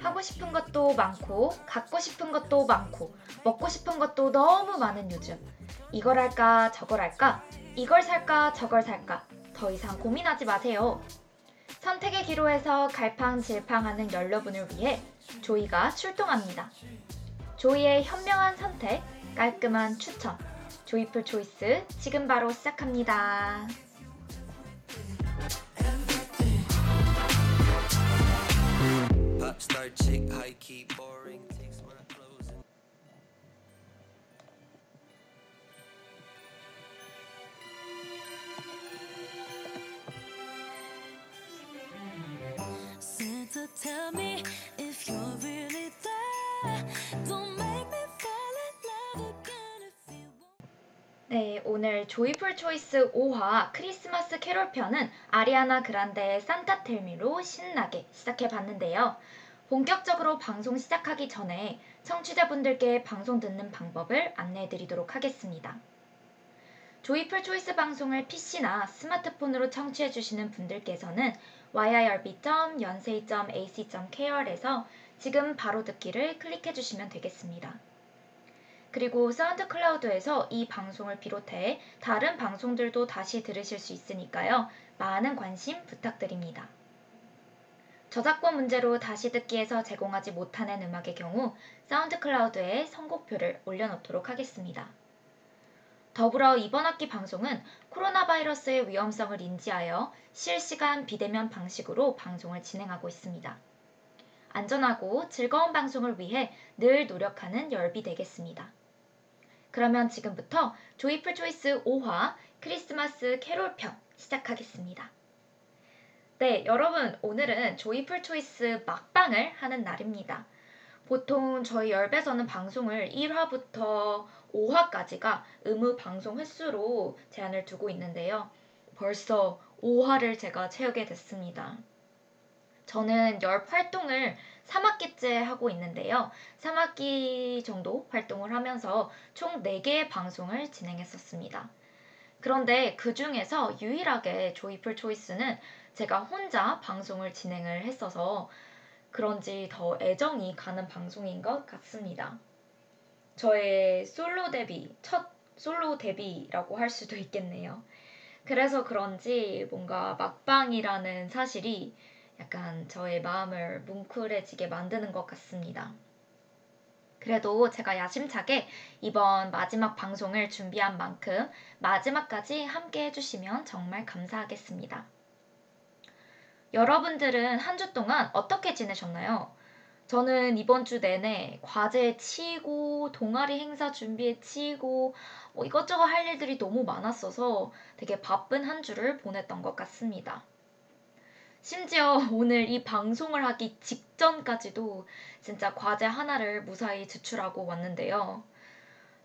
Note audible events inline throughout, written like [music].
하고 싶은 것도 많고 갖고 싶은 것도 많고 먹고 싶은 것도 너무 많은 요즘 이걸 할까 저걸 할까 이걸 살까 저걸 살까 더 이상 고민하지 마세요. 선택의 기로에서 갈팡질팡하는 여러분을 위해 조이가 출동합니다. 조이의 현명한 선택, 깔끔한 추천, 조이풀 초이스 지금 바로 시작합니다. Pop star chick, high key boring. Takes my clothes and Santa, tell me if you're really there. Don't make me fall in love again if you won't. 네, 오늘 조이풀 초이스 5화 크리스마스 캐롤 편은 아리아나 그란데의 산타 텔미로 신나게 시작해 봤는데요. 본격적으로 방송 시작하기 전에 청취자분들께 방송 듣는 방법을 안내해 드리도록 하겠습니다. Joyful Choice 방송을 PC나 스마트폰으로 청취해 주시는 분들께서는 yirb.yonsei.ac.kr에서 지금 바로 듣기를 클릭해 주시면 되겠습니다. 그리고 SoundCloud에서 이 방송을 비롯해 다른 방송들도 다시 들으실 수 있으니까요. 많은 관심 부탁드립니다. 저작권 문제로 다시 듣기에서 제공하지 못하는 음악의 경우 SoundCloud에 선곡표를 올려놓도록 하겠습니다. 더불어 이번 학기 방송은 코로나 바이러스의 위험성을 인지하여 실시간 비대면 방식으로 방송을 진행하고 있습니다. 안전하고 즐거운 방송을 위해 늘 노력하는 열비 되겠습니다. 그러면 지금부터 Joyful Choice 5화 크리스마스 캐롤편 시작하겠습니다. 네, 여러분, 오늘은 조이풀 초이스 막방을 하는 날입니다. 보통 저희 열배서는 방송을 1화부터 5화까지가 의무 방송 횟수로 제한을 두고 있는데요. 벌써 5화를 제가 채우게 됐습니다. 저는 열 활동을 3학기째 하고 있는데요. 3학기 정도 활동을 하면서 총 4개의 방송을 진행했었습니다. 그런데 그 중에서 유일하게 조이풀 초이스는 제가 혼자 방송을 진행을 했어서 그런지 더 애정이 가는 방송인 것 같습니다. 저의 솔로 데뷔, 첫 솔로 데뷔라고 할 수도 있겠네요. 그래서 그런지 뭔가 막방이라는 사실이 약간 저의 마음을 뭉클해지게 만드는 것 같습니다. 그래도 제가 야심차게 이번 마지막 방송을 준비한 만큼 마지막까지 함께 해주시면 정말 감사하겠습니다. 여러분들은 한 주 동안 어떻게 지내셨나요? 저는 이번 주 내내 과제에 치이고 동아리 행사 준비에 치이고 뭐 이것저것 할 일들이 너무 많았어서 되게 바쁜 한 주를 보냈던 것 같습니다. 심지어 [laughs] 오늘 이 방송을 하기 직전까지도 진짜 과제 하나를 무사히 제출하고 왔는데요.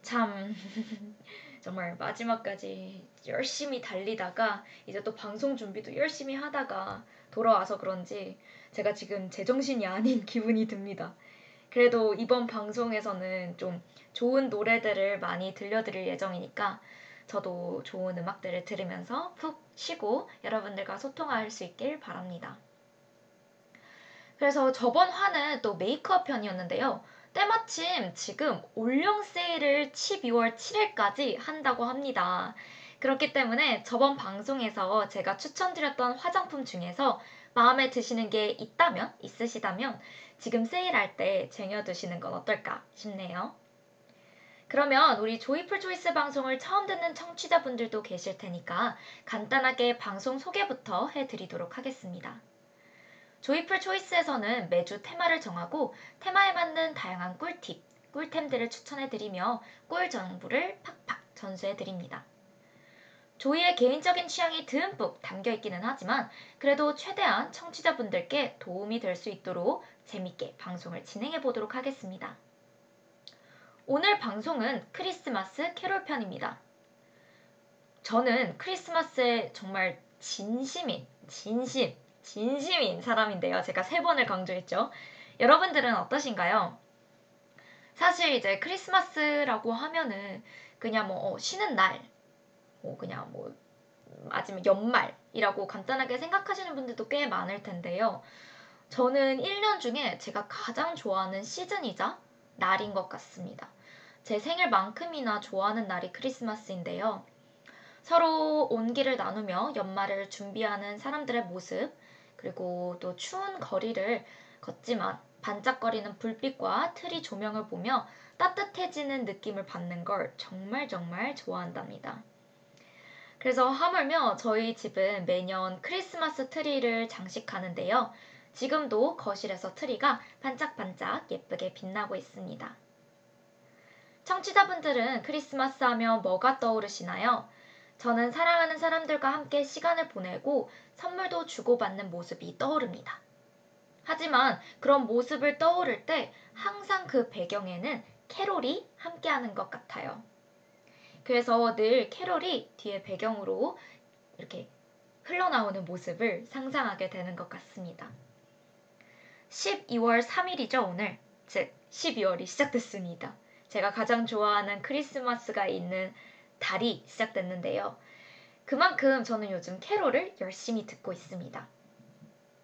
참 [laughs] 정말 마지막까지 열심히 달리다가 이제 또 방송 준비도 열심히 하다가 돌아와서 그런지 제가 지금 제정신이 아닌 [laughs] 기분이 듭니다. 그래도 이번 방송에서는 좀 좋은 노래들을 많이 들려드릴 예정이니까 저도 좋은 음악들을 들으면서 푹 쉬고 여러분들과 소통할 수 있길 바랍니다. 그래서 저번 화는 또 메이크업 편이었는데요. 때마침 지금 올영 세일을 12월 7일까지 한다고 합니다. 그렇기 때문에 저번 방송에서 제가 추천드렸던 화장품 중에서 마음에 드시는 게 있다면, 있으시다면 지금 세일할 때 쟁여두시는 건 어떨까 싶네요. 그러면 우리 조이풀 초이스 방송을 처음 듣는 청취자분들도 계실 테니까 간단하게 방송 소개부터 해드리도록 하겠습니다. 조이풀 초이스에서는 매주 테마를 정하고 테마에 맞는 다양한 꿀팁, 꿀템들을 추천해드리며 꿀 정보를 팍팍 전수해드립니다. 조이의 개인적인 취향이 듬뿍 담겨 있기는 하지만 그래도 최대한 청취자분들께 도움이 될 수 있도록 재밌게 방송을 진행해 보도록 하겠습니다. 오늘 방송은 크리스마스 캐롤 편입니다. 저는 크리스마스에 정말 진심인, 진심, 진심인 사람인데요. 제가 세 번을 강조했죠. 여러분들은 어떠신가요? 사실 이제 크리스마스라고 하면은 그냥 뭐 어, 쉬는 날, 뭐 그냥 뭐 아니면 연말이라고 간단하게 생각하시는 분들도 꽤 많을 텐데요. 저는 1년 중에 제가 가장 좋아하는 시즌이자 날인 것 같습니다. 제 생일만큼이나 좋아하는 날이 크리스마스인데요. 서로 온기를 나누며 연말을 준비하는 사람들의 모습, 그리고 또 추운 거리를 걷지만 반짝거리는 불빛과 트리 조명을 보며 따뜻해지는 느낌을 받는 걸 정말 정말 좋아한답니다. 그래서 하물며 저희 집은 매년 크리스마스 트리를 장식하는데요. 지금도 거실에서 트리가 반짝반짝 예쁘게 빛나고 있습니다. 청취자분들은 크리스마스 하면 뭐가 떠오르시나요? 저는 사랑하는 사람들과 함께 시간을 보내고 선물도 주고받는 모습이 떠오릅니다. 하지만 그런 모습을 떠오를 때 항상 그 배경에는 캐롤이 함께하는 것 같아요. 그래서 늘 캐롤이 뒤에 배경으로 이렇게 흘러나오는 모습을 상상하게 되는 것 같습니다. 12월 3일이죠, 오늘. 즉, 12월이 시작됐습니다. 제가 가장 좋아하는 크리스마스가 있는 달이 시작됐는데요. 그만큼 저는 요즘 캐롤을 열심히 듣고 있습니다.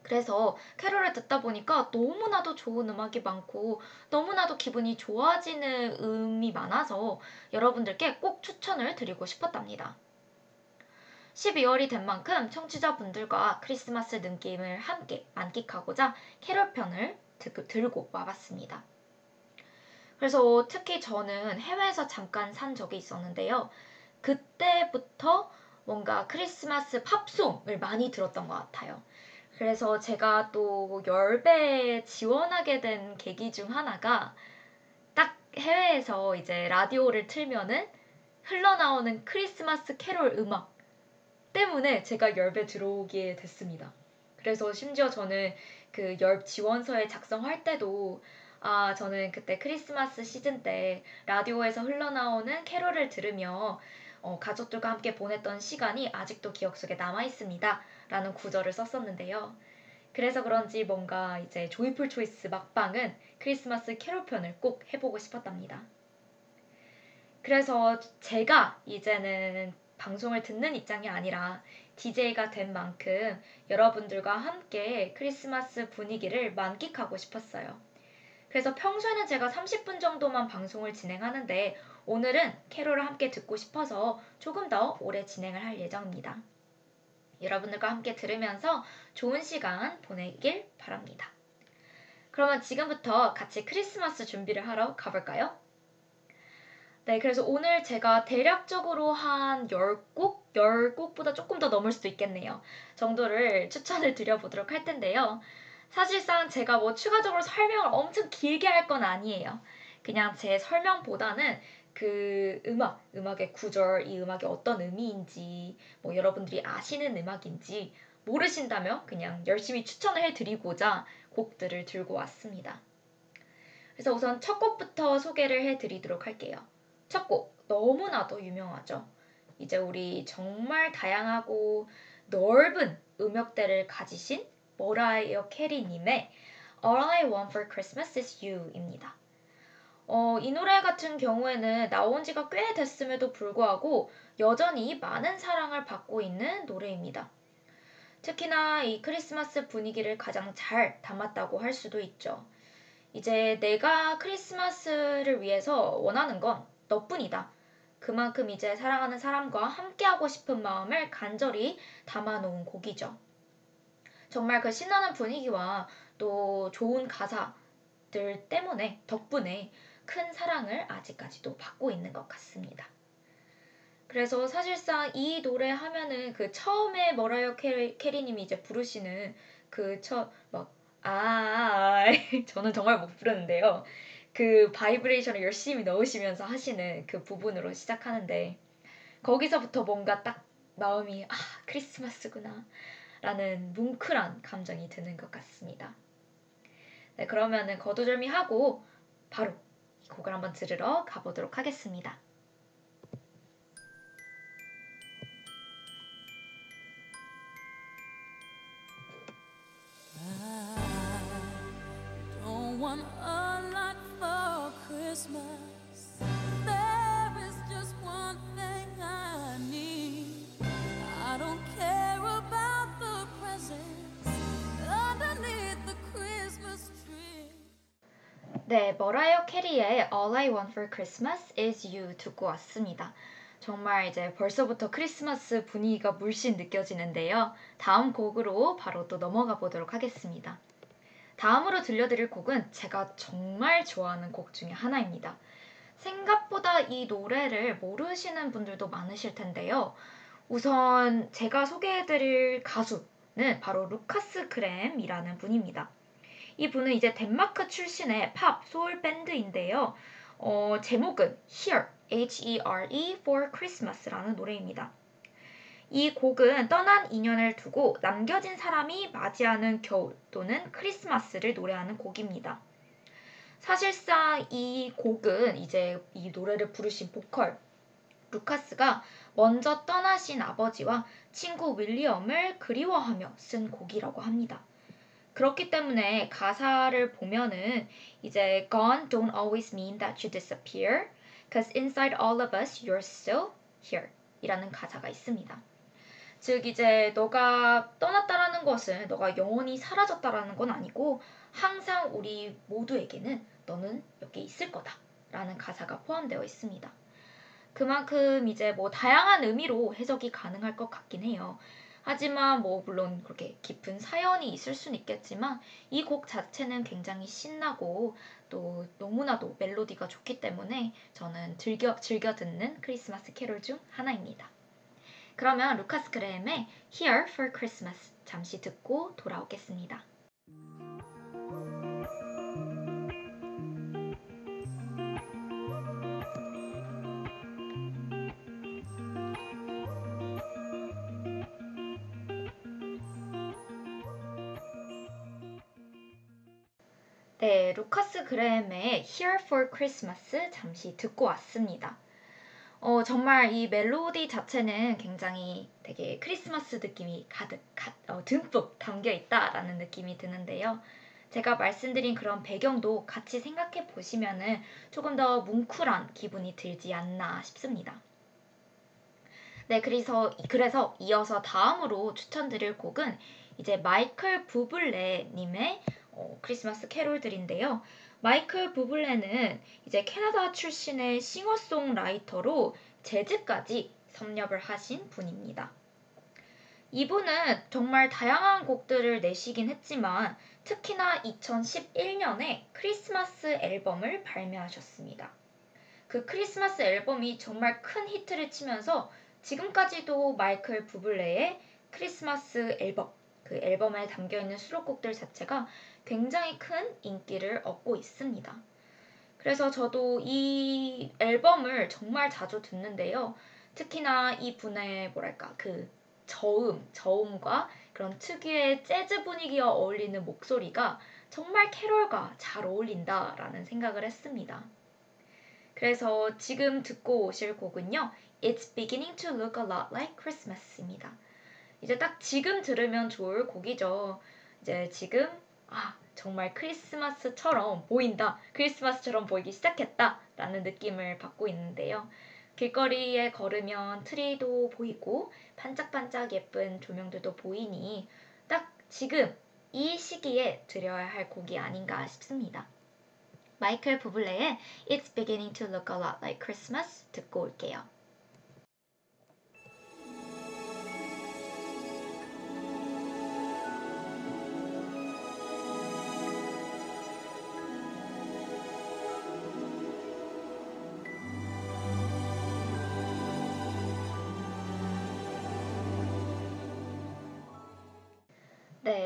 그래서 캐롤을 듣다 보니까 너무나도 좋은 음악이 많고 너무나도 기분이 좋아지는 음이 많아서 여러분들께 꼭 추천을 드리고 싶었답니다. 12월이 된 만큼 청취자분들과 크리스마스 느낌을 함께 만끽하고자 캐롤 편을 들고 와봤습니다. 그래서 특히 저는 해외에서 잠깐 산 적이 있었는데요. 그때부터 뭔가 크리스마스 팝송을 많이 들었던 것 같아요. 그래서 제가 또 열배 지원하게 된 계기 중 하나가 딱 해외에서 이제 라디오를 틀면은 흘러나오는 크리스마스 캐롤 음악 때문에 제가 열배 들어오게 됐습니다. 그래서 심지어 저는 그 열 지원서에 작성할 때도 아, 저는 그때 크리스마스 시즌 때 라디오에서 흘러나오는 캐롤을 들으며 어, 가족들과 함께 보냈던 시간이 아직도 기억 속에 남아 있습니다. 라는 구절을 썼었는데요. 그래서 그런지 뭔가 이제 조이풀 초이스 막방은 크리스마스 캐롤 편을 꼭 해보고 싶었답니다. 그래서 제가 이제는 방송을 듣는 입장이 아니라 DJ가 된 만큼 여러분들과 함께 크리스마스 분위기를 만끽하고 싶었어요. 그래서 평소에는 제가 30분 정도만 방송을 진행하는데 오늘은 캐롤을 함께 듣고 싶어서 조금 더 오래 진행을 할 예정입니다. 여러분들과 함께 들으면서 좋은 시간 보내길 바랍니다. 그러면 지금부터 같이 크리스마스 준비를 하러 가볼까요? 네, 그래서 오늘 제가 대략적으로 한 10곡? 10곡보다 조금 더 넘을 수도 있겠네요. 정도를 추천을 드려보도록 할 텐데요. 사실상 제가 뭐 추가적으로 설명을 엄청 길게 할 건 아니에요. 그냥 제 설명보다는 그 음악, 음악의 구절, 이 음악이 어떤 의미인지, 뭐 여러분들이 아시는 음악인지 모르신다면 그냥 열심히 추천을 해드리고자 곡들을 들고 왔습니다. 그래서 우선 첫 곡부터 소개를 해드리도록 할게요. 첫 곡, 너무나도 유명하죠. 이제 우리 정말 다양하고 넓은 음역대를 가지신 머라이어 캐리님의 All I Want for Christmas is You입니다. 어, 이 노래 같은 경우에는 나온 지가 꽤 됐음에도 불구하고 여전히 많은 사랑을 받고 있는 노래입니다. 특히나 이 크리스마스 분위기를 가장 잘 담았다고 할 수도 있죠. 이제 내가 크리스마스를 위해서 원하는 건 너뿐이다. 그만큼 이제 사랑하는 사람과 함께하고 싶은 마음을 간절히 담아놓은 곡이죠. 정말 그 신나는 분위기와 또 좋은 가사들 때문에 덕분에 큰 사랑을 아직까지도 받고 있는 것 같습니다. 그래서 사실상 이 노래 하면은 그 처음에 머라이어 캐리, 캐리님이 이제 부르시는 그 첫 막 아, [laughs] 저는 정말 못 부르는데요. 그 바이브레이션을 열심히 넣으시면서 하시는 그 부분으로 시작하는데 거기서부터 뭔가 딱 마음이 아 크리스마스구나 라는 뭉클한 감정이 드는 것 같습니다. 네 그러면은 거두절미하고 바로 곡을 한번 들으러 가보도록 하겠습니다. I don't want a lot for Christmas. 네, 머라이어 캐리의 All I Want for Christmas is You 듣고 왔습니다. 정말 이제 벌써부터 크리스마스 분위기가 물씬 느껴지는데요. 다음 곡으로 바로 또 넘어가 보도록 하겠습니다. 다음으로 들려드릴 곡은 제가 정말 좋아하는 곡 중에 하나입니다. 생각보다 이 노래를 모르시는 분들도 많으실 텐데요. 우선 제가 소개해드릴 가수는 바로 루카스 그램이라는 분입니다. 이 분은 이제 덴마크 출신의 팝 소울 밴드인데요. 어, 제목은 Here, H-E-R-E for Christmas라는 노래입니다. 이 곡은 떠난 인연을 두고 남겨진 사람이 맞이하는 겨울 또는 크리스마스를 노래하는 곡입니다. 사실상 이 곡은 이제 이 노래를 부르신 보컬 루카스가 먼저 떠나신 아버지와 친구 윌리엄을 그리워하며 쓴 곡이라고 합니다. 그렇기 때문에 가사를 보면은 이제 gone don't always mean that you disappear, cause inside all of us you're still here 이라는 가사가 있습니다. 즉 이제 너가 떠났다라는 것은 너가 영원히 사라졌다라는 건 아니고 항상 우리 모두에게는 너는 여기 있을 거다라는 가사가 포함되어 있습니다. 그만큼 이제 뭐 다양한 의미로 해석이 가능할 것 같긴 해요. 하지만 뭐 물론 그렇게 깊은 사연이 있을 수는 있겠지만 이 곡 자체는 굉장히 신나고 또 너무나도 멜로디가 좋기 때문에 저는 즐겨 즐겨 듣는 크리스마스 캐롤 중 하나입니다. 그러면 루카스 그레임의 Here for Christmas 잠시 듣고 돌아오겠습니다. 그레임의 Here for Christmas 잠시 듣고 왔습니다. 어, 정말 이 멜로디 자체는 굉장히 되게 크리스마스 느낌이 가득, 가, 어, 듬뿍 담겨 있다라는 느낌이 드는데요. 제가 말씀드린 그런 배경도 같이 생각해 보시면은 조금 더 뭉클한 기분이 들지 않나 싶습니다. 네, 그래서, 그래서 이어서 다음으로 추천드릴 곡은 이제 마이클 부블레님의 어, 크리스마스 캐롤들인데요. 마이클 부블레는 이제 캐나다 출신의 싱어송라이터로 재즈까지 섭렵을 하신 분입니다. 이분은 정말 다양한 곡들을 내시긴 했지만 특히나 2011년에 크리스마스 앨범을 발매하셨습니다. 그 크리스마스 앨범이 정말 큰 히트를 치면서 지금까지도 마이클 부블레의 크리스마스 앨범, 그 앨범에 담겨 있는 수록곡들 자체가 굉장히 큰 인기를 얻고 있습니다. 그래서 저도 이 앨범을 정말 자주 듣는데요. 특히나 이 분의 뭐랄까 그 저음, 저음과 그런 특유의 재즈 분위기와 어울리는 목소리가 정말 캐롤과 잘 어울린다라는 생각을 했습니다. 그래서 지금 듣고 오실 곡은요. It's beginning to look a lot like Christmas입니다. 이제 딱 지금 들으면 좋을 곡이죠. 이제 지금 아, 정말 크리스마스처럼 보인다. 크리스마스처럼 보이기 시작했다. 라는 느낌을 받고 있는데요. 길거리에 걸으면 트리도 보이고 반짝반짝 예쁜 조명들도 보이니 딱 지금 이 시기에 들여야 할 곡이 아닌가 싶습니다. 마이클 부블레의 It's beginning to look a lot like Christmas 듣고 올게요.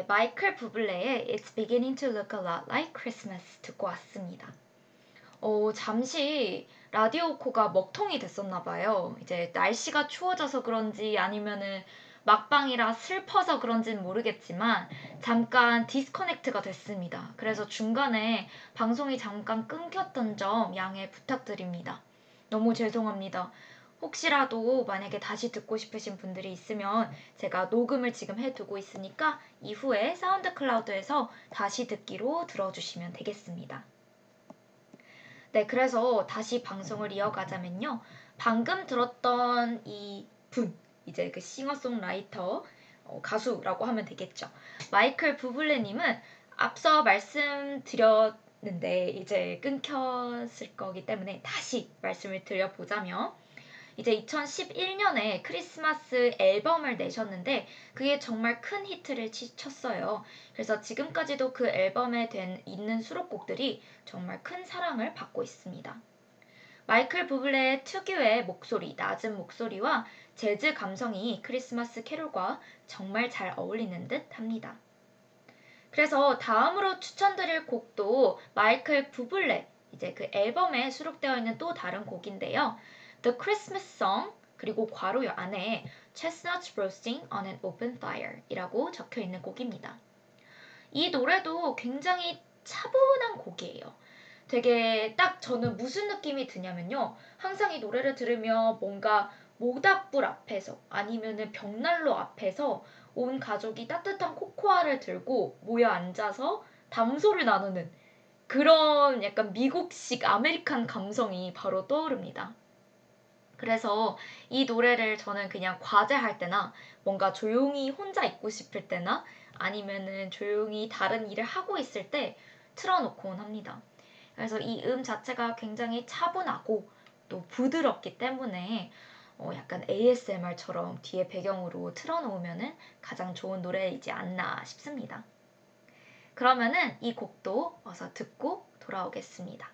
네, 마이클 부블레의 It's beginning to look a lot like Christmas 듣고 왔습니다. 어, 잠시 라디오 코가 먹통이 됐었나 봐요. 이제 날씨가 추워져서 그런지 아니면은 막방이라 슬퍼서 그런지는 모르겠지만 잠깐 디스커넥트가 됐습니다. 그래서 중간에 방송이 잠깐 끊겼던 점 양해 부탁드립니다. 너무 죄송합니다. 혹시라도 만약에 다시 듣고 싶으신 분들이 있으면 제가 녹음을 지금 해두고 있으니까 이후에 사운드 클라우드에서 다시 듣기로 들어주시면 되겠습니다. 네, 그래서 다시 방송을 이어가자면요. 방금 들었던 이 분, 이제 그 싱어송라이터, 어, 가수라고 하면 되겠죠. 마이클 부블레님은 앞서 말씀드렸 들었는데 이제 끊겼을 거기 때문에 다시 말씀을 드려보자면 이제 2011년에 크리스마스 앨범을 내셨는데 그게 정말 큰 히트를 치- 쳤어요. 그래서 지금까지도 그 앨범에 된 있는 수록곡들이 정말 큰 사랑을 받고 있습니다. 마이클 부블레의 특유의 목소리, 낮은 목소리와 재즈 감성이 크리스마스 캐롤과 정말 잘 어울리는 듯 합니다. 그래서 다음으로 추천드릴 곡도 마이클 부블레, 이제 그 앨범에 수록되어 있는 또 다른 곡인데요. The Christmas Song, 그리고 괄호 안에 Chestnuts Roasting on an Open Fire 이라고 적혀 있는 곡입니다. 이 노래도 굉장히 차분한 곡이에요. 되게 딱 저는 무슨 느낌이 드냐면요. 항상 이 노래를 들으면 뭔가 모닥불 앞에서 아니면은 벽난로 앞에서 온 가족이 따뜻한 코코아를 들고 모여 앉아서 담소를 나누는 그런 약간 미국식 American 감성이 바로 떠오릅니다. 그래서 이 노래를 저는 그냥 과제할 때나 뭔가 조용히 혼자 있고 싶을 때나 아니면은 조용히 다른 일을 하고 있을 때 틀어놓곤 합니다. 그래서 이 음 자체가 굉장히 차분하고 또 부드럽기 때문에 어 약간 ASMR처럼 뒤에 배경으로 틀어놓으면은 가장 좋은 노래이지 않나 싶습니다. 그러면은 이 곡도 어서 듣고 돌아오겠습니다.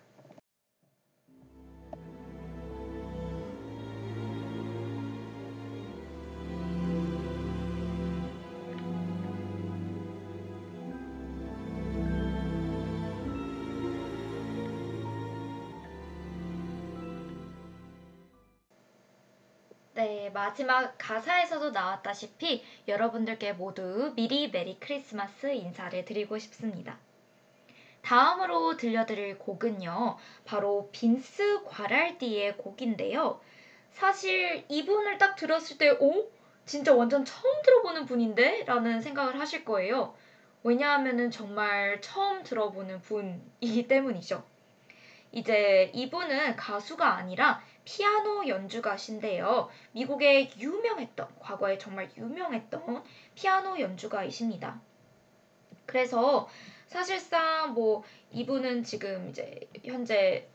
네, 마지막 가사에서도 나왔다시피 여러분들께 모두 미리 메리 크리스마스 인사를 드리고 싶습니다. 다음으로 들려드릴 곡은요, 바로 빈스 과랄디의 곡인데요. 사실 이분을 딱 들었을 때, 어? 진짜 완전 처음 들어보는 분인데? 라는 생각을 하실 거예요. 왜냐하면 정말 처음 들어보는 분이기 때문이죠. 이제 이분은 가수가 아니라 피아노 연주가신데요. 미국의 유명했던, 과거에 정말 유명했던 피아노 연주가이십니다. 그래서 사실상 뭐 이분은 지금 이제 현재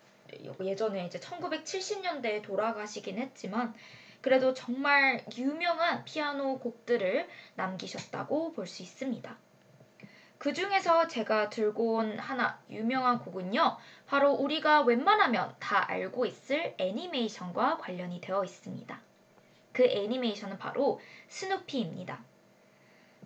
예전에 이제 1970년대에 돌아가시긴 했지만 그래도 정말 유명한 피아노 곡들을 남기셨다고 볼 수 있습니다. 그 중에서 제가 들고 온 하나 유명한 곡은요. 바로 우리가 웬만하면 다 알고 있을 애니메이션과 관련이 되어 있습니다. 그 애니메이션은 바로 스누피입니다.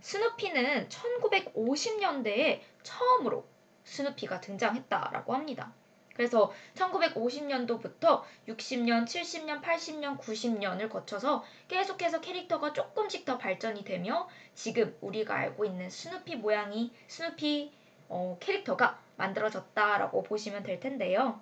스누피는 1950년대에 처음으로 스누피가 등장했다라고 합니다. 그래서 1950년도부터 60년, 70년, 80년, 90년을 거쳐서 계속해서 캐릭터가 조금씩 더 발전이 되며 지금 우리가 알고 있는 스누피 모양이 스누피 어, 캐릭터가 만들어졌다라고 보시면 될 텐데요.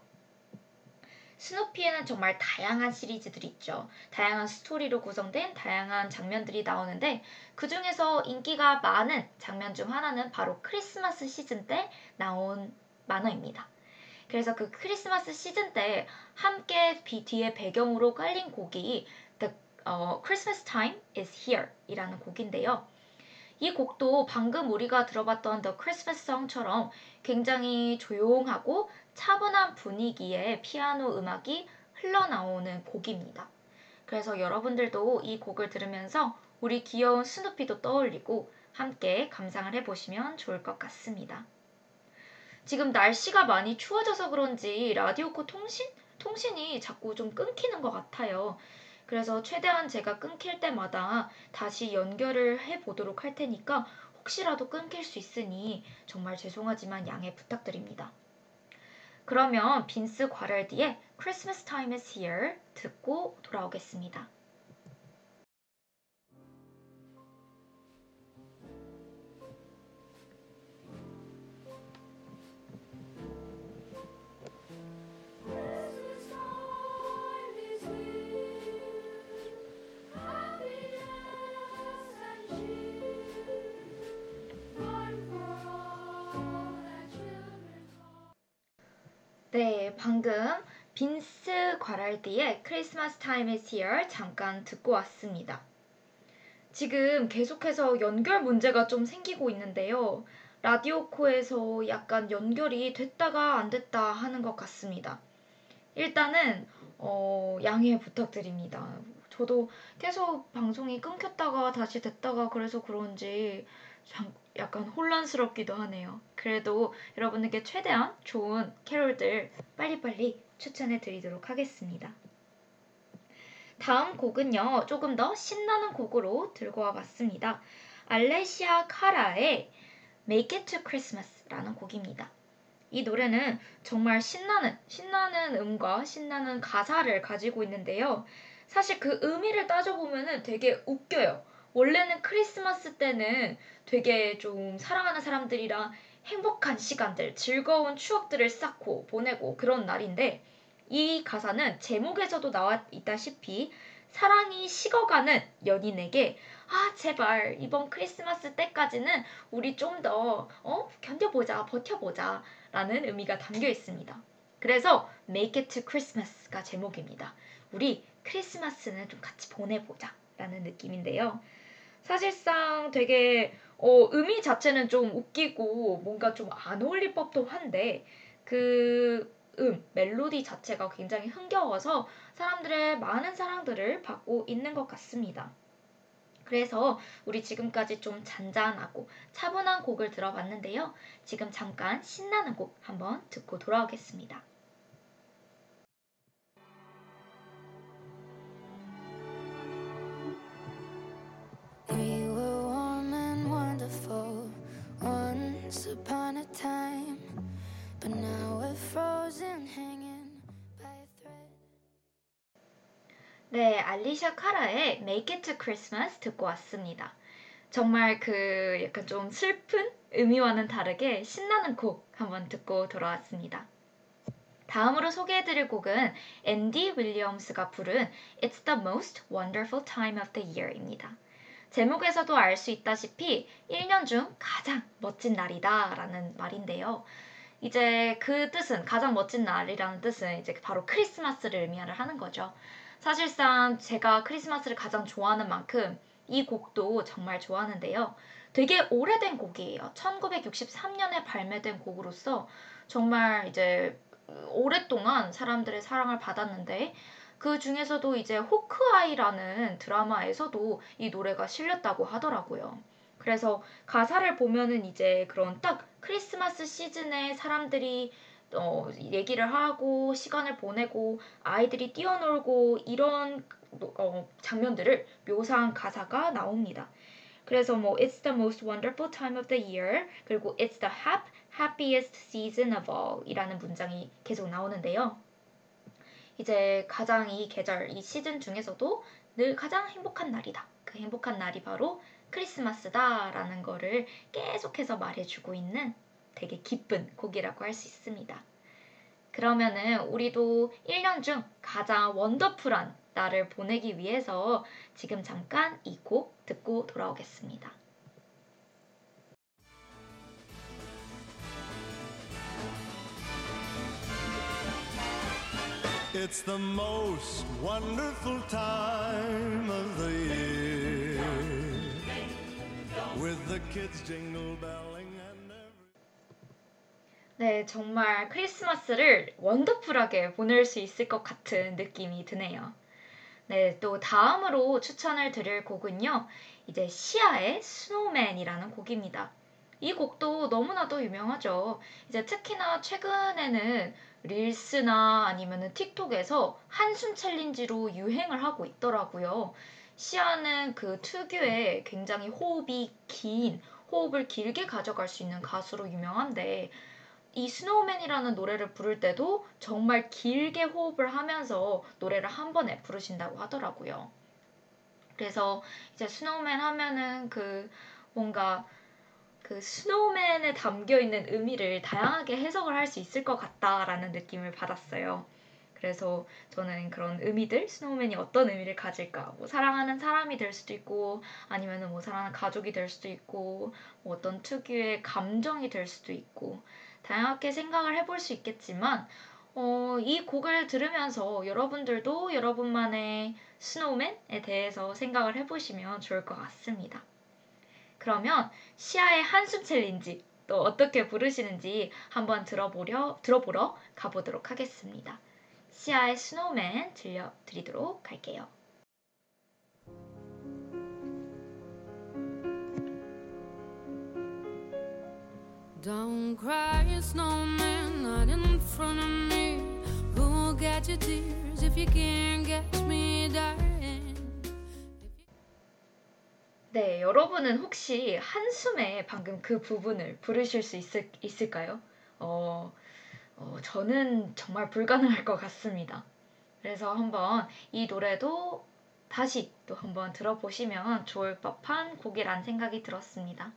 스누피에는 정말 다양한 시리즈들이 있죠. 다양한 스토리로 구성된 다양한 장면들이 나오는데 그 중에서 인기가 많은 장면 중 하나는 바로 크리스마스 시즌 때 나온 만화입니다. 그래서 그 크리스마스 시즌 때 함께 뒤에 배경으로 깔린 곡이 The 어, Christmas Time is Here 이라는 곡인데요. 이 곡도 방금 우리가 들어봤던 The Christmas Song처럼 굉장히 조용하고 차분한 분위기의 피아노 음악이 흘러나오는 곡입니다. 그래서 여러분들도 이 곡을 들으면서 우리 귀여운 스누피도 떠올리고 함께 감상을 해보시면 좋을 것 같습니다. 지금 날씨가 많이 추워져서 그런지 라디오코 통신? 통신이 자꾸 좀 끊기는 것 같아요. 그래서 최대한 제가 끊길 때마다 다시 연결을 해 보도록 할 테니까 혹시라도 끊길 수 있으니 정말 죄송하지만 양해 부탁드립니다. 그러면 빈스 과랄디의 Christmas Time is Here 듣고 돌아오겠습니다. 네, 방금 빈스 과랄디의 Christmas Time is Here 잠깐 듣고 왔습니다. 지금 계속해서 연결 문제가 좀 생기고 있는데요. 라디오 코에서 약간 연결이 됐다가 안 됐다 하는 것 같습니다. 일단은 어, 양해 부탁드립니다. 저도 계속 방송이 끊겼다가 다시 됐다가 그래서 그런지 참 약간 혼란스럽기도 하네요. 그래도 여러분에게 최대한 좋은 캐롤들 빨리빨리 추천해 드리도록 하겠습니다. 다음 곡은요, 조금 더 신나는 곡으로 들고 와봤습니다. 알레시아 카라의 Make It to Christmas라는 곡입니다. 이 노래는 정말 신나는, 신나는 음과 신나는 가사를 가지고 있는데요. 사실 그 의미를 따져보면 되게 웃겨요. 원래는 크리스마스 때는 되게 좀 사랑하는 사람들이랑 행복한 시간들, 즐거운 추억들을 쌓고 보내고 그런 날인데 이 가사는 제목에서도 나와 있다시피 사랑이 식어가는 연인에게 아 제발 이번 크리스마스 때까지는 우리 좀 더 어? 견뎌보자 버텨보자 라는 의미가 담겨 있습니다. 그래서 Make It to Christmas가 제목입니다. 우리 크리스마스는 좀 같이 보내보자 라는 느낌인데요. 사실상 되게 어, 의미 자체는 좀 웃기고 뭔가 좀 안 어울릴 법도 한데 그 음, 멜로디 자체가 굉장히 흥겨워서 사람들의 많은 사랑들을 받고 있는 것 같습니다. 그래서 우리 지금까지 좀 잔잔하고 차분한 곡을 들어봤는데요. 지금 잠깐 신나는 곡 한번 듣고 돌아오겠습니다. 네, 알리샤 카라의 Make It to Christmas 듣고 왔습니다. 정말 그 약간 좀 슬픈 의미와는 다르게 신나는 곡 한번 듣고 돌아왔습니다. 다음으로 소개해드릴 곡은 앤디 윌리엄스가 부른 It's the Most Wonderful Time of the Year입니다. 제목에서도 알 수 있다시피 1년 중 가장 멋진 날이다 라는 말인데요. 이제 그 뜻은 가장 멋진 날이라는 뜻은 이제 바로 크리스마스를 의미하는 거죠. 사실상 제가 크리스마스를 가장 좋아하는 만큼 이 곡도 정말 좋아하는데요. 되게 오래된 곡이에요. 1963년에 발매된 곡으로서 정말 이제 오랫동안 사람들의 사랑을 받았는데 그 중에서도 이제 호크아이라는 드라마에서도 이 노래가 실렸다고 하더라고요. 그래서 가사를 보면은 이제 그런 딱 크리스마스 시즌에 사람들이 어, 얘기를 하고 시간을 보내고 아이들이 뛰어놀고 이런 어, 장면들을 묘사한 가사가 나옵니다. 그래서 뭐 It's the most wonderful time of the year 그리고 It's the hap, happiest season of all 이라는 문장이 계속 나오는데요. 이제 가장 이 계절, 이 시즌 중에서도 늘 가장 행복한 날이다. 그 행복한 날이 바로 크리스마스다라는 거를 계속해서 말해주고 있는 되게 기쁜 곡이라고 할 수 있습니다. 그러면은 우리도 1년 중 가장 원더풀한 날을 보내기 위해서 지금 잠깐 이 곡 듣고 돌아오겠습니다. It's the most wonderful time of the year. With the kids jingle belling and every 네, 정말 크리스마스를 원더풀하게 보낼 수 있을 것 같은 느낌이 드네요. 네, 또 다음으로 추천을 드릴 곡은요. 이제 시아의 Snowman이라는 곡입니다. 이 곡도 너무나도 유명하죠. 이제 특히나 최근에는 릴스나 아니면은 틱톡에서 한숨 챌린지로 유행을 하고 있더라고요. 시아는 그 특유의 굉장히 호흡이 긴, 호흡을 길게 가져갈 수 있는 가수로 유명한데, 이 Snowman이라는 노래를 부를 때도 정말 길게 호흡을 하면서 노래를 한 번에 부르신다고 하더라고요. 그래서 이제 Snowman 하면은 그 뭔가 그 Snowman에 담겨 있는 의미를 다양하게 해석을 할 수 있을 것 같다라는 느낌을 받았어요. 그래서 저는 그런 의미들, Snowman이 어떤 의미를 가질까? 뭐 사랑하는 사람이 될 수도 있고, 아니면은 뭐 사랑하는 가족이 될 수도 있고, 뭐 어떤 특유의 감정이 될 수도 있고, 다양하게 생각을 해볼 수 있겠지만, 어, 이 곡을 들으면서 여러분들도 여러분만의 Snowman에 대해서 생각을 해보시면 좋을 것 같습니다. 그러면 시아의 한숨 챌린지 또 어떻게 부르시는지 한번 들어보려 들어보러 가보도록 하겠습니다. 시아의 스노우맨 들려드리도록 할게요. Don't cry, snowman, not in front of me. Who'll get your tears if you can't catch me, darling? 네, 여러분은 혹시 한숨에 방금 그 부분을 부르실 수 있을, 있을까요? 어, 어, 저는 정말 불가능할 것 같습니다. 그래서 한번 이 노래도 다시 또 한번 들어보시면 좋을 법한 곡이란 생각이 들었습니다.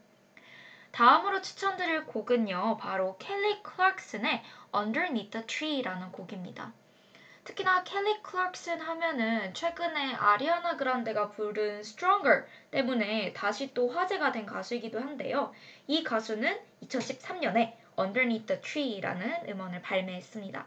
다음으로 추천드릴 곡은요, 바로 켈리 클락슨의 Underneath the Tree라는 곡입니다. 특히나 켈리 클락슨 하면은 최근에 아리아나 그란데가 부른 Stronger 때문에 다시 또 화제가 된 가수이기도 한데요. 이 가수는 2013년에 Underneath the Tree라는 음원을 발매했습니다.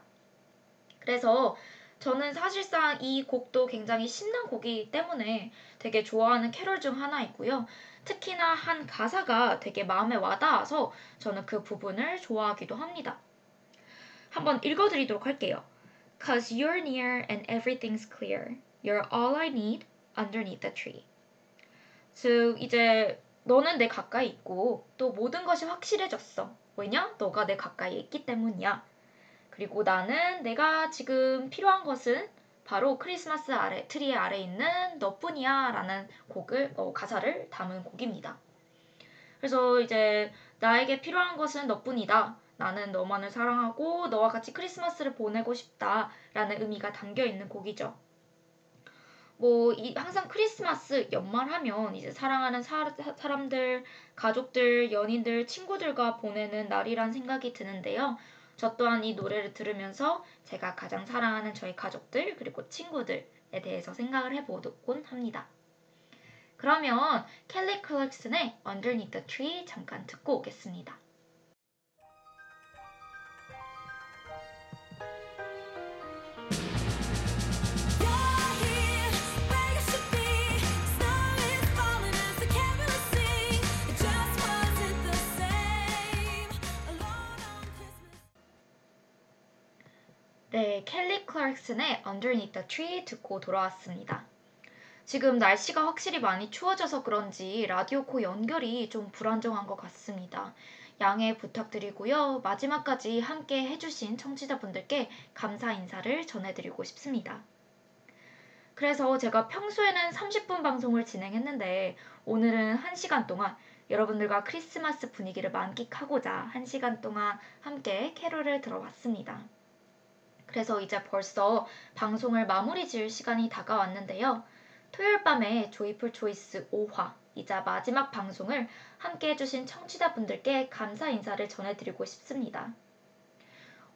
그래서 저는 사실상 이 곡도 굉장히 신난 곡이기 때문에 되게 좋아하는 캐롤 중 하나이고요. 특히나 한 가사가 되게 마음에 와닿아서 저는 그 부분을 좋아하기도 합니다. 한번 읽어드리도록 할게요. Cause you're near and everything's clear. You're all I need underneath the tree. 즉, 이제 너는 내 가까이 있고 또 모든 것이 확실해졌어. 왜냐? 너가 내 가까이 있기 때문이야. 그리고 나는 내가 지금 필요한 것은 바로 크리스마스 아래 트리 아래 있는 너뿐이야 라는 곡을 어, 가사를 담은 곡입니다. 그래서 이제 나에게 필요한 것은 너뿐이다. 나는 너만을 사랑하고 너와 같이 크리스마스를 보내고 싶다라는 의미가 담겨 있는 곡이죠. 뭐 이, 항상 크리스마스 연말하면 이제 사랑하는 사, 사람들, 가족들, 연인들, 친구들과 보내는 날이란 생각이 드는데요. 저 또한 이 노래를 들으면서 제가 가장 사랑하는 저희 가족들 그리고 친구들에 대해서 생각을 해보곤 합니다. 그러면 켈리 클락슨의 Underneath the Tree 잠깐 듣고 오겠습니다. 네, 켈리 클락슨의 Underneath the Tree 듣고 돌아왔습니다. 지금 날씨가 확실히 많이 추워져서 그런지 라디오 코 연결이 좀 불안정한 것 같습니다. 양해 부탁드리고요. 마지막까지 함께 해주신 청취자분들께 감사 인사를 전해드리고 싶습니다. 그래서 제가 평소에는 30분 방송을 진행했는데 오늘은 1시간 동안 여러분들과 크리스마스 분위기를 만끽하고자 1시간 동안 함께 캐롤을 들어봤습니다. 그래서 이제 벌써 방송을 마무리 지을 시간이 다가왔는데요. 토요일 밤에 조이풀 초이스 5화 이자 마지막 방송을 함께 해주신 청취자분들께 감사 인사를 전해드리고 싶습니다.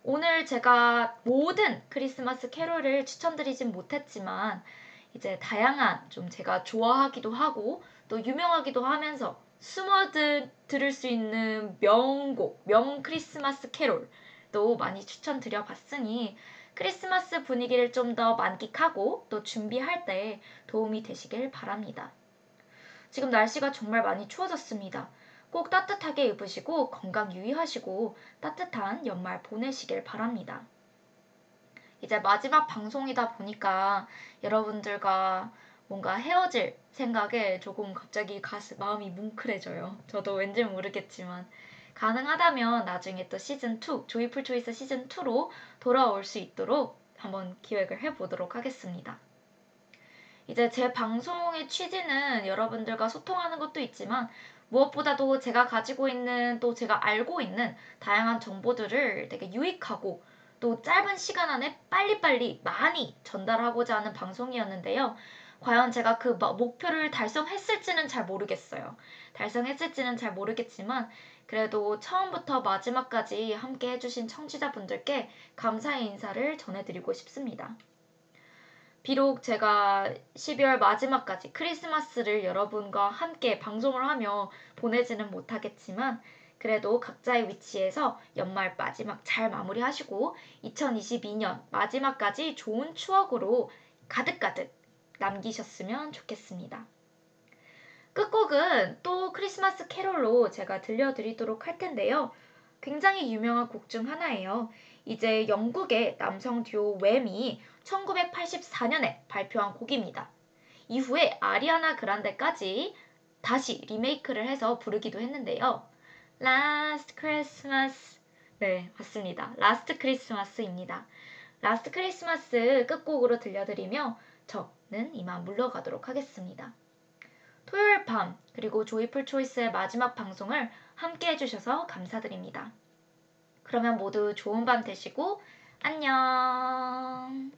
오늘 제가 모든 크리스마스 캐롤을 추천드리진 못했지만 이제 다양한 좀 제가 좋아하기도 하고 또 유명하기도 하면서 숨어 드, 들을 수 있는 명곡, 명 크리스마스 캐롤 도 많이 추천드려 봤으니 크리스마스 분위기를 좀 더 만끽하고 또 준비할 때 도움이 되시길 바랍니다. 지금 날씨가 정말 많이 추워졌습니다. 꼭 따뜻하게 입으시고 건강 유의하시고 따뜻한 연말 보내시길 바랍니다. 이제 마지막 방송이다 보니까 여러분들과 뭔가 헤어질 생각에 조금 갑자기 가슴 마음이 뭉클해져요. 저도 왠지 모르겠지만 가능하다면 나중에 또 시즌 2 조이풀 초이스 시즌 2로 돌아올 수 있도록 한번 기획을 해 보도록 하겠습니다. 이제 제 방송의 취지는 여러분들과 소통하는 것도 있지만 무엇보다도 제가 가지고 있는 또 제가 알고 있는 다양한 정보들을 되게 유익하고 또 짧은 시간 안에 빨리빨리 많이 전달하고자 하는 방송이었는데요. 과연 제가 그 목표를 달성했을지는 잘 모르겠어요. 달성했을지는 잘 모르겠지만 그래도 처음부터 마지막까지 함께 해주신 청취자분들께 감사의 인사를 전해드리고 싶습니다. 비록 제가 12월 마지막까지 크리스마스를 여러분과 함께 방송을 하며 보내지는 못하겠지만 그래도 각자의 위치에서 연말 마지막 잘 마무리하시고 2022년 마지막까지 좋은 추억으로 가득가득 남기셨으면 좋겠습니다. 끝곡은 또 크리스마스 캐롤로 제가 들려드리도록 할 텐데요. 굉장히 유명한 곡 중 하나예요. 이제 영국의 남성 듀오 웸이 1984년에 발표한 곡입니다. 이후에 아리아나 그란데까지 다시 리메이크를 해서 부르기도 했는데요. Last Christmas. 네, 맞습니다. Last Christmas입니다. Last Christmas 끝곡으로 들려드리며 저는 이만 물러가도록 하겠습니다. 토요일 밤 그리고 Joyful Choice의 마지막 방송을 함께 해주셔서 감사드립니다. 그러면 모두 좋은 밤 되시고 안녕.